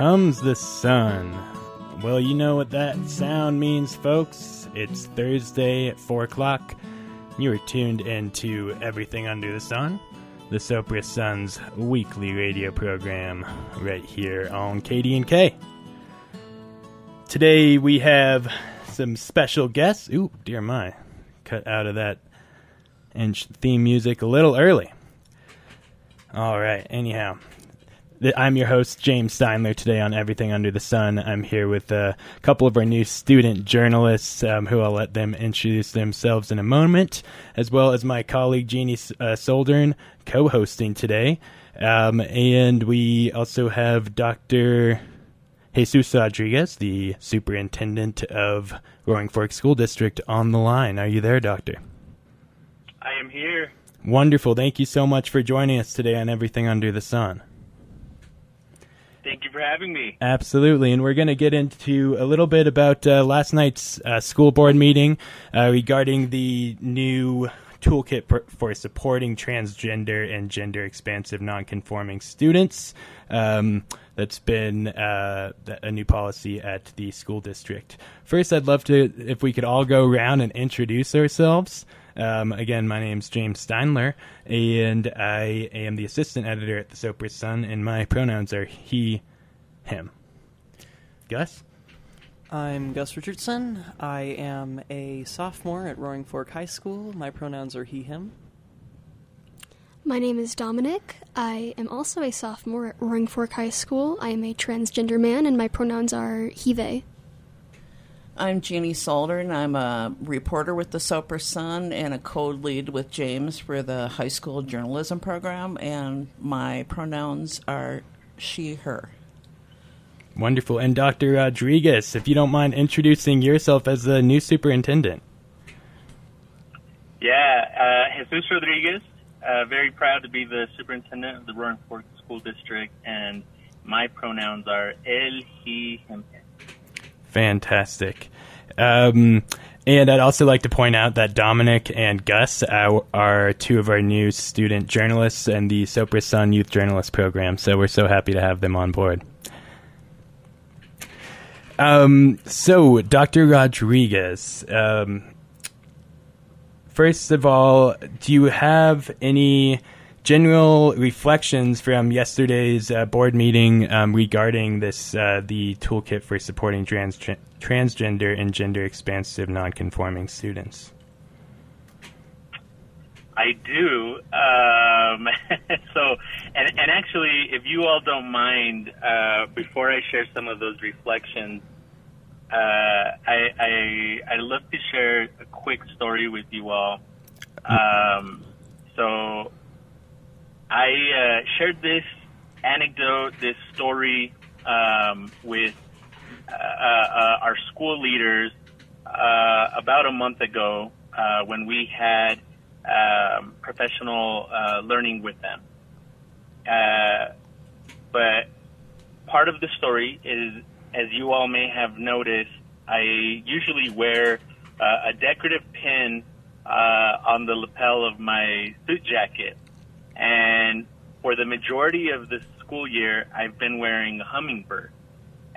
Comes the sun. Well, you know what that sound means, folks. It's Thursday at 4 o'clock. You are tuned into Everything Under the Sun, the Sopris Sun's weekly radio program, right here on KDNK. Today we have some special guests. Ooh, dear my. Cut out of that and theme music a little early. All right, anyhow. I'm your host, James Steindler, today on Everything Under the Sun. I'm here with a couple of our new student journalists um, who I'll let them introduce themselves in a moment, as well as my colleague, Jeannie uh, Soldern, co hosting today. Um, and we also have Dr. Jesus Rodriguez, the superintendent of Roaring Fork School District, on the line. Are you there, Doctor? I am here. Wonderful. Thank you so much for joining us today on Everything Under the Sun. Thank you for having me. Absolutely. And we're going to get into a little bit about uh, last night's uh, school board meeting uh, regarding the new toolkit for, for, supporting transgender and gender expansive nonconforming students. Um, that's been uh, a new policy at the school district. First, I'd love to, if we could all go around and introduce ourselves. Um, again, my name is James Steindler, and I am the assistant editor at the Sopris Sun, and my pronouns are he, him. Gus? I'm Gus Richardson. I am a sophomore at Roaring Fork High School. My pronouns are he, him. My name is Dominic. I am also a sophomore at Roaring Fork High School. I am a transgender man, and my pronouns are he, they. I'm Jeannie Soldern. I'm a reporter with the Sopris Sun and a co lead with James for the high school journalism program, and my pronouns are she, her. Wonderful. And Dr. Rodriguez, if you don't mind introducing yourself as the new superintendent. Yeah, uh, Jesus Rodriguez. Uh, very proud to be the superintendent of the Roaring Fork School District, and my pronouns are él, he, him. Fantastic. Um, and I'd also like to point out that Dominic and Gus uh, are two of our new student journalists in the Sopris Sun Youth Journalist Program. So we're so happy to have them on board. Um, so, Dr. Rodriguez, um, first of all, do you have any general reflections from yesterday's uh, board meeting um, regarding this uh, the toolkit for supporting trans- transgender and gender expansive nonconforming students? I do. Um, so, and, and actually, if you all don't mind, uh, before I share some of those reflections, uh, I, I I'd love to share a quick story with you all. Um, so I uh, shared this anecdote, this story um, with uh, uh, our school leaders uh, about a month ago uh, when we had um, professional uh, learning with them. but part of the story is, as you all may have noticed, I usually wear a decorative pin on the lapel of my suit jacket. And for the majority of the school year, I've been wearing a hummingbird.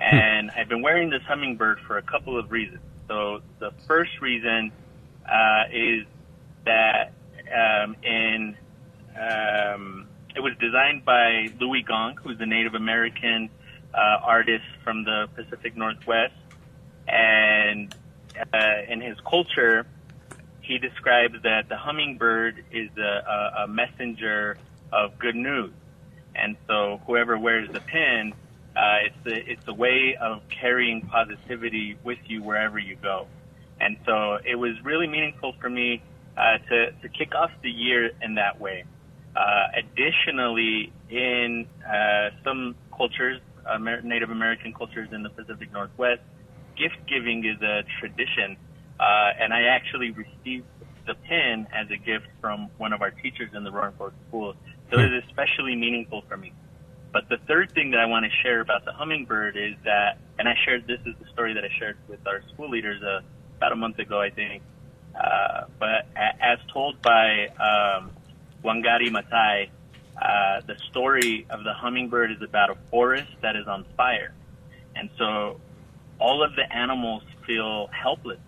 Hmm. And I've been wearing this hummingbird for a couple of reasons. So the first reason uh, is that um, in um, it was designed by Louis Gong, who's a Native American uh, artist from the Pacific Northwest, and uh, in his culture, he describes that the hummingbird is a, a, a messenger of good news. And so whoever wears the pin, uh, it's a, it's a way of carrying positivity with you wherever you go. And so it was really meaningful for me uh, to, to kick off the year in that way. Uh, additionally, in uh, some cultures, Native American cultures in the Pacific Northwest, gift giving is a tradition uh, and I actually received the pin as a gift from one of our teachers in the Roaring Fork School. So it is especially meaningful for me. But the third thing that I want to share about the hummingbird is that, and I shared this is the story that I shared with our school leaders uh, about a month ago, I think. Uh, but as told by um, Wangari Maathai, uh, the story of the hummingbird is about a forest that is on fire. And so all of the animals feel helpless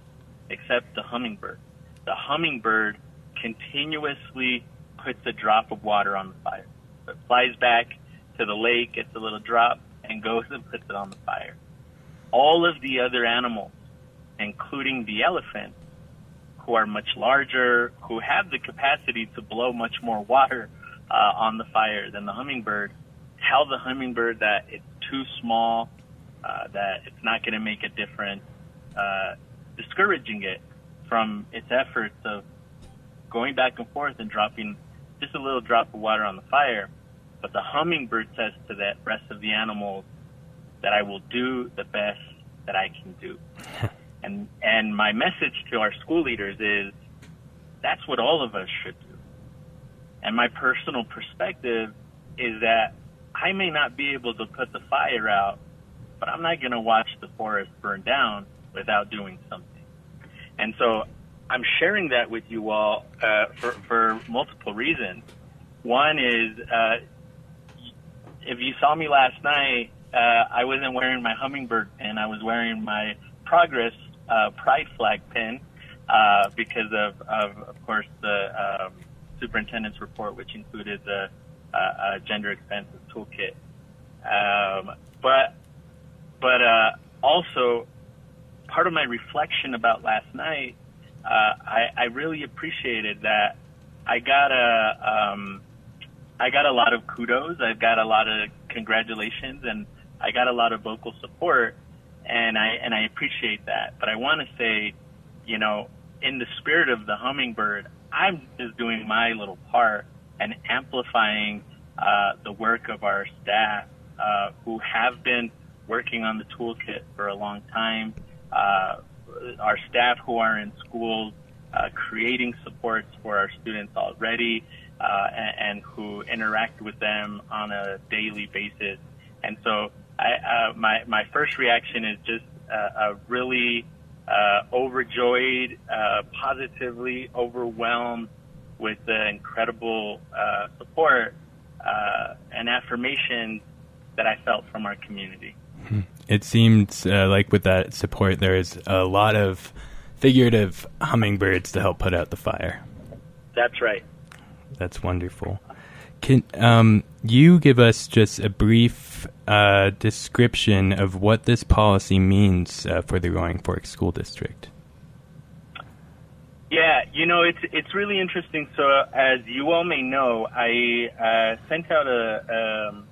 except the hummingbird. The hummingbird continuously puts a drop of water on the fire. So it flies back to the lake, gets a little drop, and goes and puts it on the fire. All of the other animals, including the elephant, who are much larger, who have the capacity to blow much more water uh, on the fire than the hummingbird, tell the hummingbird that it's too small, uh, that it's not going to make a difference, uh, discouraging it from its efforts of going back and forth and dropping just a little drop of water on the fire. But the hummingbird says to the rest of the animals that I will do the best that I can do. and and my message to our school leaders is that's what all of us should do. And my personal perspective is that I may not be able to put the fire out, but I'm not going to watch the forest burn down without doing something. And so I'm sharing that with you all uh, for, for multiple reasons. One is uh, if you saw me last night, uh, I wasn't wearing my hummingbird pin. I was wearing my progress uh, pride flag pin uh, because of, of, of course, the um, superintendent's report, which included the uh, gender expansive toolkit. Um, but but also part of my reflection about last night, uh, I, I really appreciated that I got a um, I got a lot of kudos. I got a lot of congratulations, and I got a lot of vocal support, and I and I appreciate that. But I want to say, you know, in the spirit of the hummingbird, I'm just doing my little part and amplifying uh, the work of our staff uh, who have been working on the toolkit for a long time. Uh, our staff who are in schools uh, creating supports for our students already uh, and, and, who interact with them on a daily basis. And so I, uh, my, my first reaction is just a really overjoyed, positively overwhelmed with the incredible support and affirmation that I felt from our community. Hmm. It seemed uh, like with that support, there is a lot of figurative hummingbirds to help put out the fire. That's right. That's wonderful. Can um, you give us just a brief uh, description of what this policy means uh, for the Roaring Fork School District? Yeah, you know it's it's really interesting. So as you all may know, I uh, sent out a um,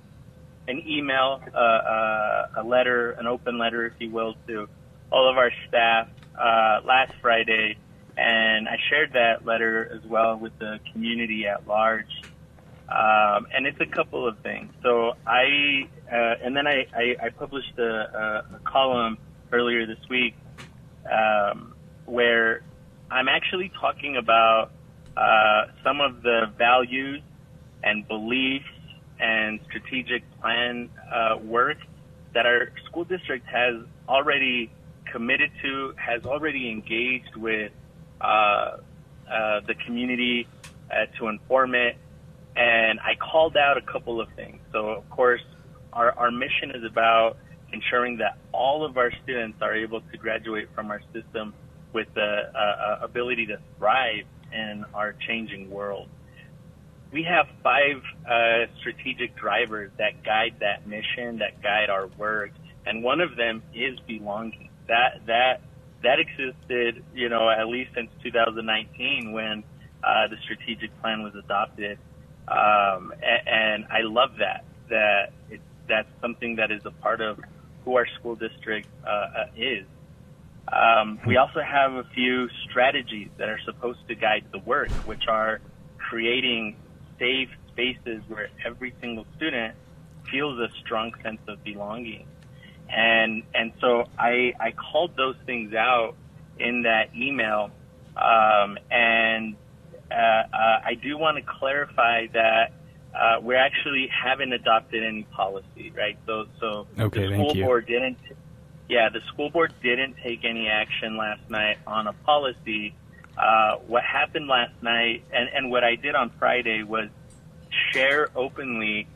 an email, uh, uh, a letter, an open letter, if you will, to all of our staff uh, last Friday, and I shared that letter as well with the community at large. Um, and it's a couple of things. So I, uh, and then I, I, I published a, a, column earlier this week um, where I'm actually talking about uh, some of the values and beliefs and strategic plan uh, work that our school district has already committed to, has already engaged with uh, uh, the community uh, to inform it. And I called out a couple of things. So, of course, our, our mission is about ensuring that all of our students are able to graduate from our system with the uh, uh, ability to thrive in our changing world we have five uh, strategic drivers that guide that mission, that guide our work, and one of them is belonging. That that that existed, you know, at least since 2019 when uh, the strategic plan was adopted, um, and, and I love that. That it, that's something that is a part of who our school district uh, uh is. Um, we also have a few strategies that are supposed to guide the work, which are creating safe spaces where every single student feels a strong sense of belonging. And and so I I called those things out in that email, um, and uh, uh, I do want to clarify that uh, we actually haven't adopted any policy, right? So so okay, the school board didn't. Yeah, the school board didn't take any action last night on a policy uh, what happened last night and, and what I did on Friday was share openly.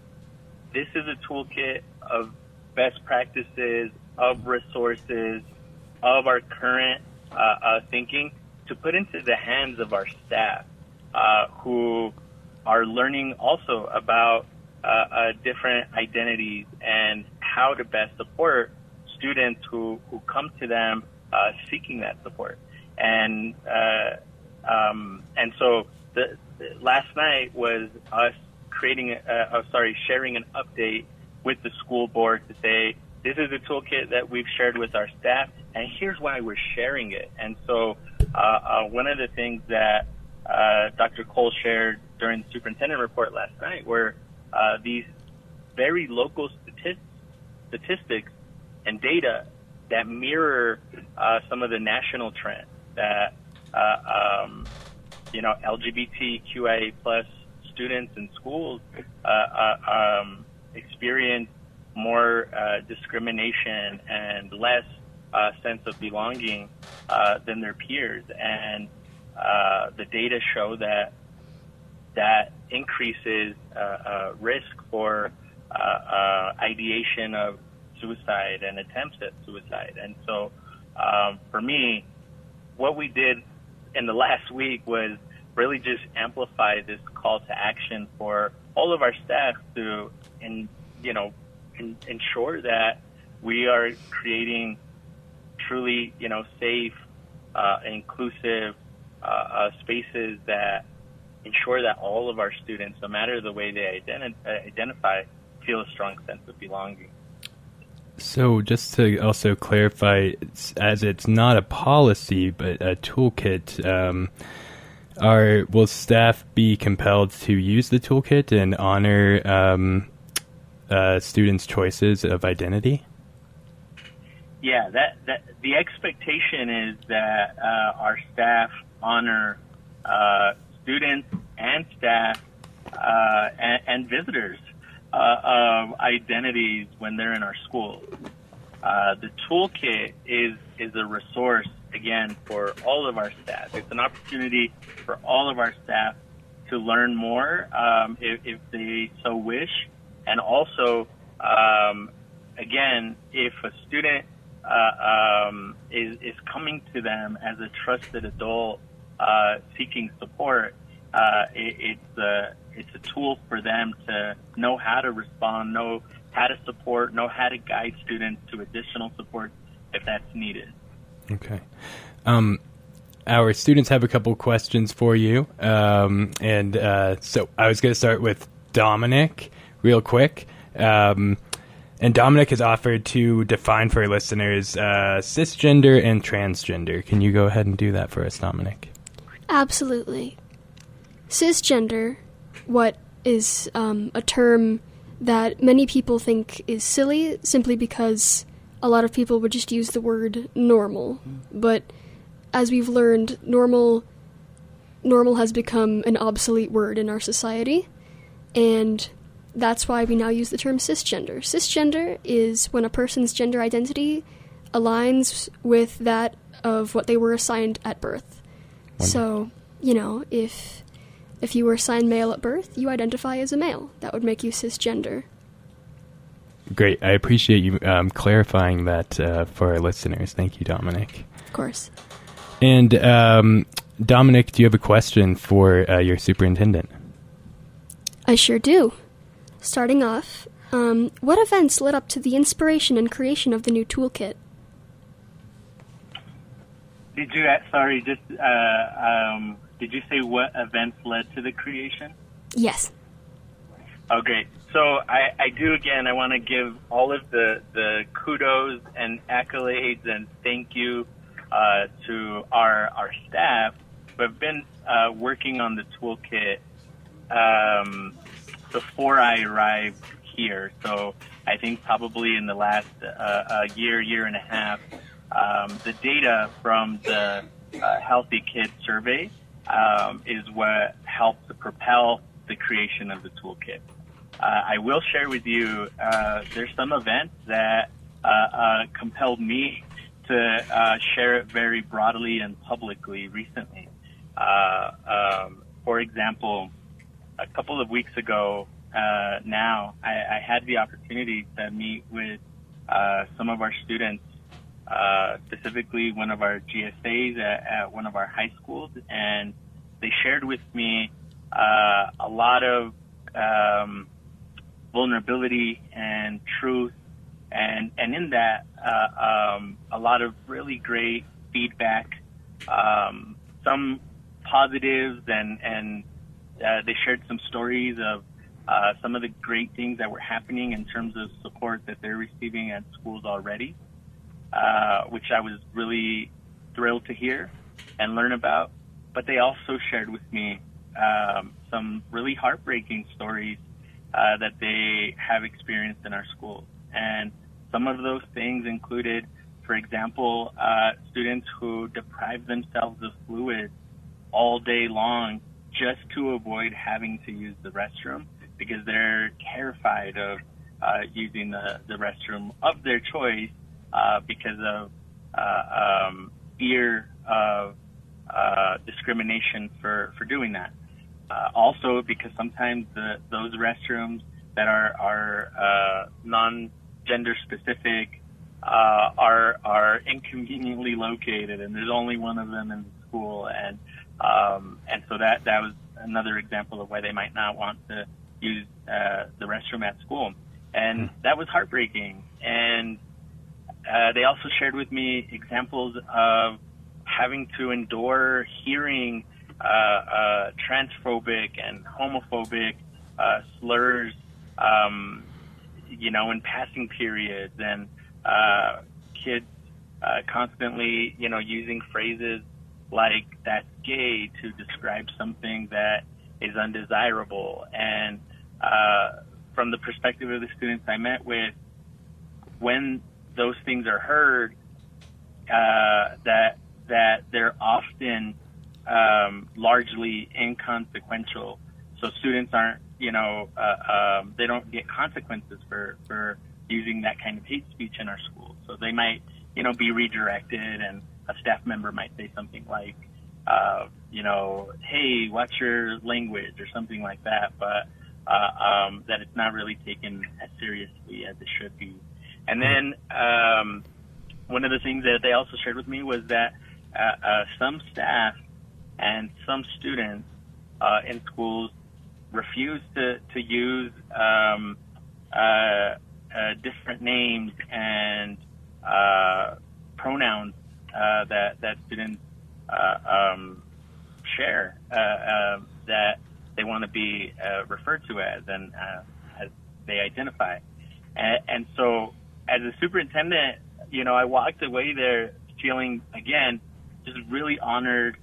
This is a toolkit of best practices, of resources, of our current uh, uh, thinking to put into the hands of our staff uh, who are learning also about uh, different identities and how to best support students who, who come to them uh, seeking that support. And um, and so the, the, last night was us creating, a, uh, sorry, sharing an update with the school board to say this is a toolkit that we've shared with our staff, and here's why we're sharing it. And so uh, uh, one of the things that uh, Dr. Cole shared during the superintendent report last night were uh, these very local statistics, statistics and data that mirror uh, some of the national trends that uh, um, you know LGBTQIA plus students in schools uh, uh, um, experience more uh, discrimination and less uh, sense of belonging than their peers, and the data show that that increases risk for ideation of suicide and attempts at suicide. And so, um, for me, what we did in the last week was really just amplify this call to action for all of our staff to, in, you know, in, ensure that we are creating truly, you know, safe, uh, inclusive uh, uh, spaces that ensure that all of our students, no matter the way they identi- uh, identify, feel a strong sense of belonging. So, just to also clarify, it's, as it's not a policy but a toolkit, um, are will staff be compelled to use the toolkit and honor um, uh, students' choices of identity? Yeah, that, that the expectation is that uh, our staff honor uh, students and staff uh, and, and visitors uh, of identities when they're in our schools. Uh, the toolkit is is a resource again for all of our staff. It's an opportunity for all of our staff to learn more um, if, if, they so wish, and also um, again if a student uh, um, is is coming to them as a trusted adult uh, seeking support, uh, it, it's a it's a tool for them to know how to respond, know how to support, know how to guide students to additional support if that's needed. Okay. Um, our students have a couple questions for you, um, and uh, so I was going to start with Dominic real quick. Um, and Dominic has offered to define for our listeners uh, cisgender and transgender. Can you go ahead and do that for us, Dominic? Absolutely. Cisgender, what is um, a term that many people think is silly simply because a lot of people would just use the word normal. But as we've learned, normal normal has become an obsolete word in our society, and that's why we now use the term cisgender. Cisgender is when a person's gender identity aligns with that of what they were assigned at birth. So, you know, if if you were assigned male at birth, you identify as a male. That would make you cisgender. Great. I appreciate you um, clarifying that uh, for our listeners. Thank you, Dominic. Of course. And um, Dominic, do you have a question for uh, your superintendent? I sure do. Starting off, um, what events led up to the inspiration and creation of the new toolkit? Did you? uh, Sorry, just uh, um, did you say what events led to the creation? Yes. Oh, great. So I, I do again. I want to give all of the the kudos and accolades and thank you uh, to our our staff who have been uh, working on the toolkit um, before I arrived here. So I think probably in the last uh, a year, year and a half, um, the data from the uh, Healthy Kids survey um, is what helped to propel the creation of the toolkit. Uh, I will share with you uh, there's some events that uh, uh, compelled me to uh, share it very broadly and publicly recently. Uh, um, for example, a couple of weeks ago uh, now, I, I had the opportunity to meet with uh, some of our students, uh, specifically one of our GSAs at, at one of our high schools, and they shared with me uh, a lot of um, vulnerability and truth, and and in that, uh, um, a lot of really great feedback, um, some positives, and and uh, they shared some stories of uh, some of the great things that were happening in terms of support that they're receiving at schools already, uh, which I was really thrilled to hear and learn about. But they also shared with me um, some really heartbreaking stories uh, that they have experienced in our schools. And some of those things included, for example, uh, students who deprive themselves of fluids all day long just to avoid having to use the restroom because they're terrified of uh, using the, the restroom of their choice uh, because of uh, um, fear of uh, discrimination for, for doing that. Uh, also, because sometimes the, those restrooms that are, are uh, non-gender specific are are inconveniently located, and there's only one of them in the school, and um, and so that that was another example of why they might not want to use uh, the restroom at school, and that was heartbreaking. And uh, they also shared with me examples of having to endure hearing uh, uh, transphobic and homophobic uh, slurs, um, you know, in passing periods, and uh, kids constantly, you know, using phrases like "that's gay" to describe something that is undesirable. And from the perspective of the students I met with, when those things are heard, uh, that that they're often um, largely inconsequential. So students aren't, you know, uh, um, they don't get consequences for for using that kind of hate speech in our schools. So they might, you know, be redirected, and a staff member might say something like, uh, you know, hey, watch your language or something like that, but uh, um, that it's not really taken as seriously as it should be. And then um, one of the things that they also shared with me was that uh, uh, some staff and some students uh, in schools refuse to, to use um, uh, uh, different names and uh, pronouns that, that students um, share uh, that they want to be referred to as and as they identify. And, and so, as a superintendent, you know, I walked away there feeling again just really honored,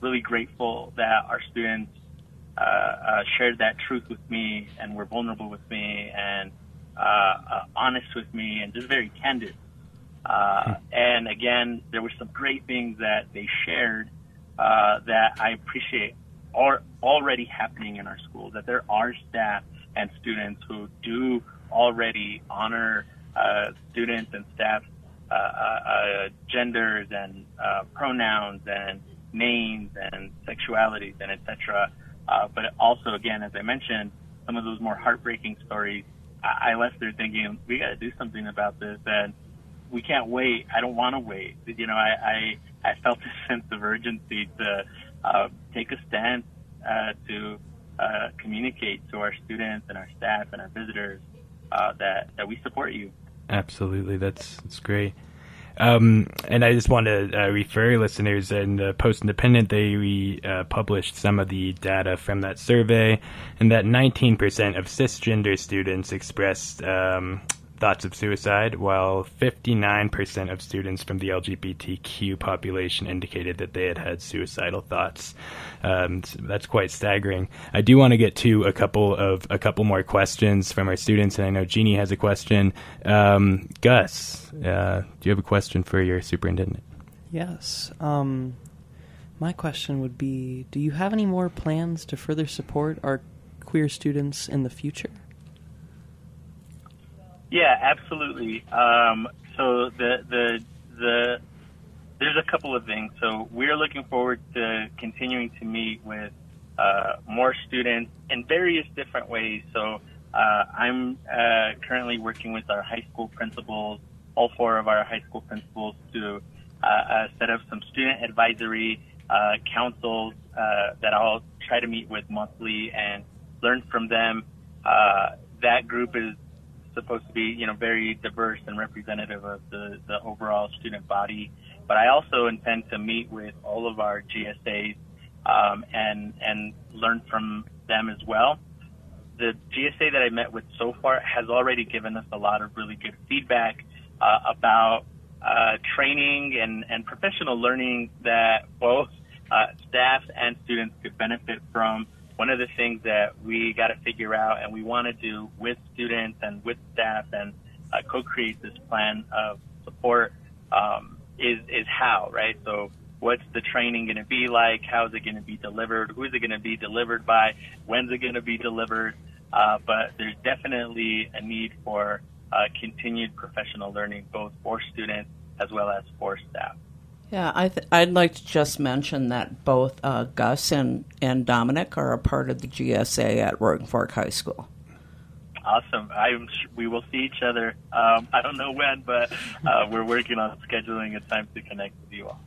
really grateful that our students uh, uh, shared that truth with me and were vulnerable with me and uh, uh, honest with me and just very candid. Uh, and again, there were some great things that they shared uh, that I appreciate are already happening in our schools. That there are staff and students who do already honor uh, students and staff uh, uh, uh, genders and uh, pronouns and names and sexualities and etc. But also, again, as I mentioned, some of those more heartbreaking stories, I, I left there thinking we got to do something about this, and we can't wait. I don't want to wait. You know, I, I I felt a sense of urgency to uh, take a stand uh, to uh, communicate to our students and our staff and our visitors uh, that that we support you. Absolutely, that's that's great. Um, and I just want to uh, refer listeners and the Post Independent, they re, uh, published some of the data from that survey, and that 19% of cisgender students expressed um, thoughts of suicide, while 59% of students from the LGBTQ population indicated that they had had suicidal thoughts. Um, so that's quite staggering. I do want to get to a couple of a couple more questions from our students, and I know Jeannie has a question. Um, Gus, uh, do you have a question for your superintendent? Yes. Um, my question would be Do you have any more plans to further support our queer students in the future? Yeah, absolutely. Um, so the the the there's a couple of things. So we're looking forward to continuing to meet with uh, more students in various different ways. So uh, I'm uh, currently working with our high school principals, all four of our high school principals, to uh, uh, set up some student advisory uh, councils uh, that I'll try to meet with monthly and learn from them. Uh, that group is supposed to be, you know, very diverse and representative of the, the overall student body. But I also intend to meet with all of our GSAs um, and and learn from them as well. The GSA that I met with so far has already given us a lot of really good feedback uh, about uh, training and, and professional learning that both uh, staff and students could benefit from. One of the things that we got to figure out and we want to do with students and with staff and uh, co-create this plan of support um, is is how right. So what's the training going to be like? How is it going to be delivered? Who is it going to be delivered by? When's it going to be delivered? Uh, but there's definitely a need for uh, continued professional learning, both for students as well as for staff. Yeah, I th- I'd like to just mention that both uh, Gus and, and Dominic are a part of the GSA at Roaring Fork High School. Awesome. I'm we will see each other. Um, I don't know when, but uh, we're working on scheduling a time to connect with you all.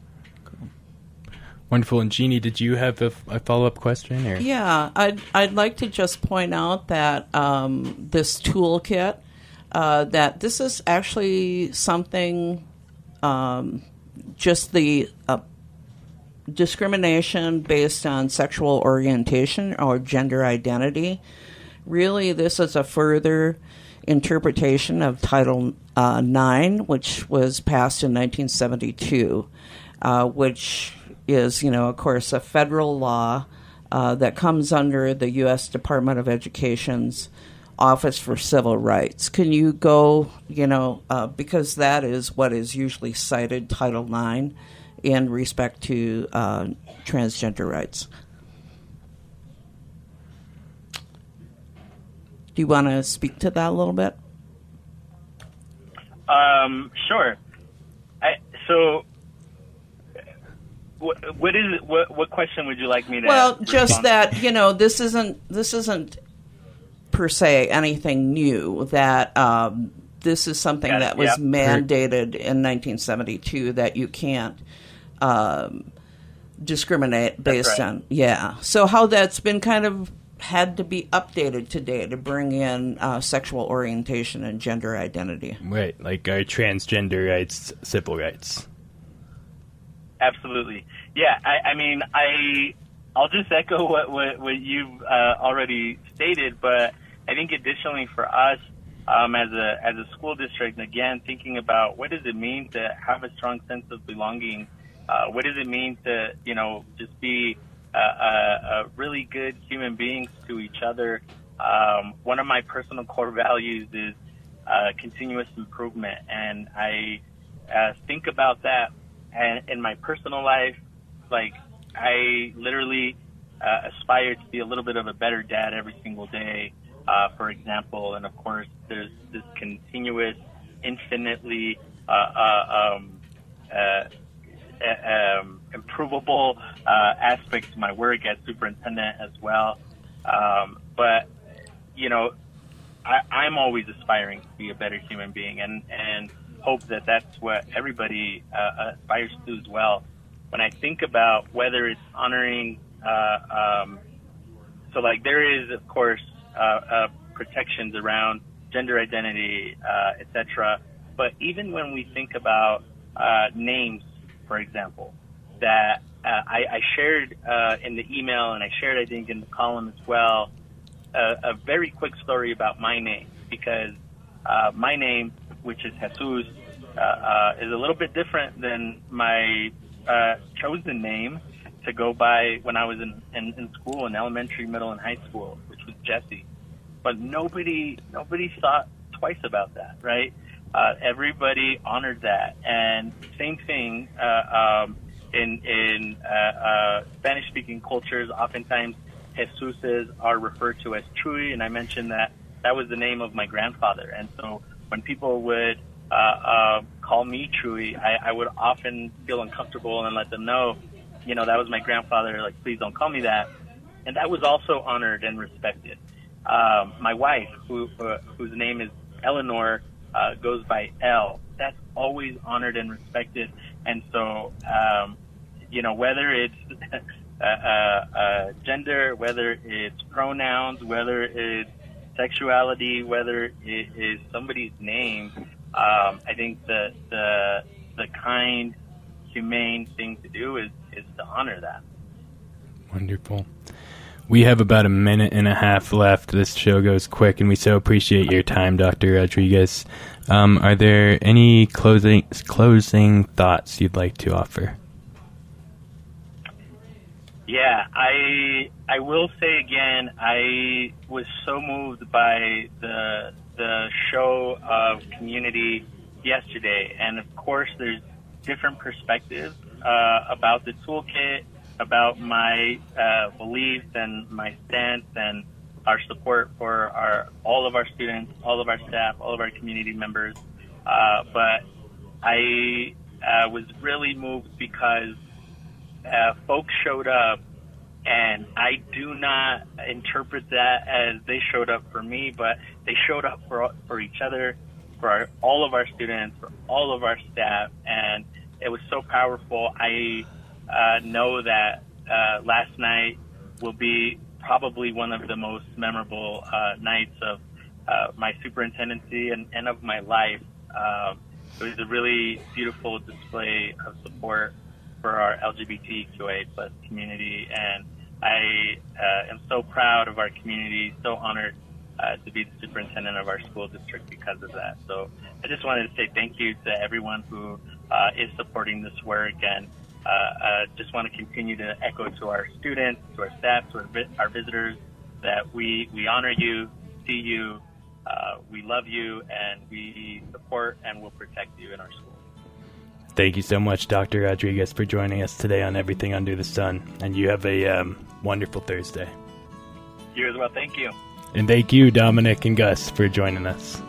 Wonderful. And Jeannie, did you have a, a follow up question? Or? Yeah, I'd, I'd like to just point out that um, this toolkit, uh, that this is actually something, um, just the uh, discrimination based on sexual orientation or gender identity. Really, this is a further interpretation of Title uh, IX, which was passed in 1972, uh, which is, you know, of course, a federal law uh, that comes under the U.S. Department of Education's Office for Civil Rights. Can you go, you know, uh, because that is what is usually cited, Title IX, in respect to uh, transgender rights? Do you want to speak to that a little bit? Um, sure. I, so what, what is what what question would you like me to well just that you know this isn't this isn't per se anything new that um, this is something Got it, that was yeah. mandated in 1972 that you can't um, discriminate based right. on yeah so how that's been kind of had to be updated today to bring in uh, sexual orientation and gender identity Right, like our transgender rights, civil rights. Absolutely. Yeah, I, I mean, I I'll just echo what what, what you've uh, already stated, but I think additionally for us um, as a as a school district, again, thinking about what does it mean to have a strong sense of belonging. Uh, what does it mean to you know just be uh, uh, really good human beings to each other? Um, one of my personal core values is uh, continuous improvement, and I uh, think about that and in my personal life, like I literally uh, aspire to be a little bit of a better dad every single day, uh, for example. And of course, there's this continuous, infinitely uh, uh, um, uh, uh, um, improvable uh, aspect to my work as superintendent as well. Um, but you know, I, I'm always aspiring to be a better human being, and and hope that that's what everybody aspires to as well. When I think about whether it's honoring, uh, um, so like there is of course protections around gender identity, uh, etc. But even when we think about uh, names, for example, that uh, I, I shared uh, in the email and I shared I think in the column as well, a, very quick story about my name because uh, my name which is Jesus, uh, uh, is a little bit different than my uh, chosen name to go by when I was in, in, in school, in elementary, middle, and high school, was Jesse. But nobody nobody thought twice about that, right? Uh, everybody honored that, and same thing uh, um, in in uh, uh, Spanish-speaking cultures. Oftentimes, Jesuses are referred to as Chuy, and I mentioned that that was the name of my grandfather, and so when people would uh, uh, call me Chuy, I, I would often feel uncomfortable and let them know, you know, that was my grandfather. Like, please don't call me that. And that was also honored and respected. Um, my wife, who uh, whose name is Eleanor, uh, goes by L. That's always honored and respected. And so, um, you know, whether it's uh, uh, uh, gender, whether it's pronouns, whether it's sexuality, whether it is somebody's name, um, I think the the the kind, humane thing to do is is to honor that. Wonderful. We have about a minute and a half left. This show goes quick, and we so appreciate your time, Dr. Rodriguez. Um, are there any closing closing thoughts you'd like to offer? Yeah, I I will say again, I was so moved by the the show of community yesterday, and of course, there's different perspectives uh, about the toolkit, about my uh, beliefs and my stance, and our support for our all of our students, all of our staff, all of our community members. Uh, but I uh, was really moved because uh, folks showed up, and I do not interpret that as they showed up for me, but they showed up for for each other, for our, all of our students, for all of our staff, and it was so powerful. I uh, know that uh, last night will be probably one of the most memorable uh, nights of uh, my superintendency and, and of my life. Um, it was a really beautiful display of support for our LGBTQA plus community, and I uh, am so proud of our community, so honored uh, to be the superintendent of our school district because of that. So I just wanted to say thank you to everyone who uh, is supporting this work, and uh, uh, just want to continue to echo to our students, to our staff, to our, vi- our visitors that we we honor you, see you, uh, we love you, and we support and will protect you in our school. Thank you so much, Dr. Rodriguez, for joining us today on Everything Under the Sun. And you have a um, wonderful Thursday. You as well. Thank you. And thank you, Dominic and Gus, for joining us.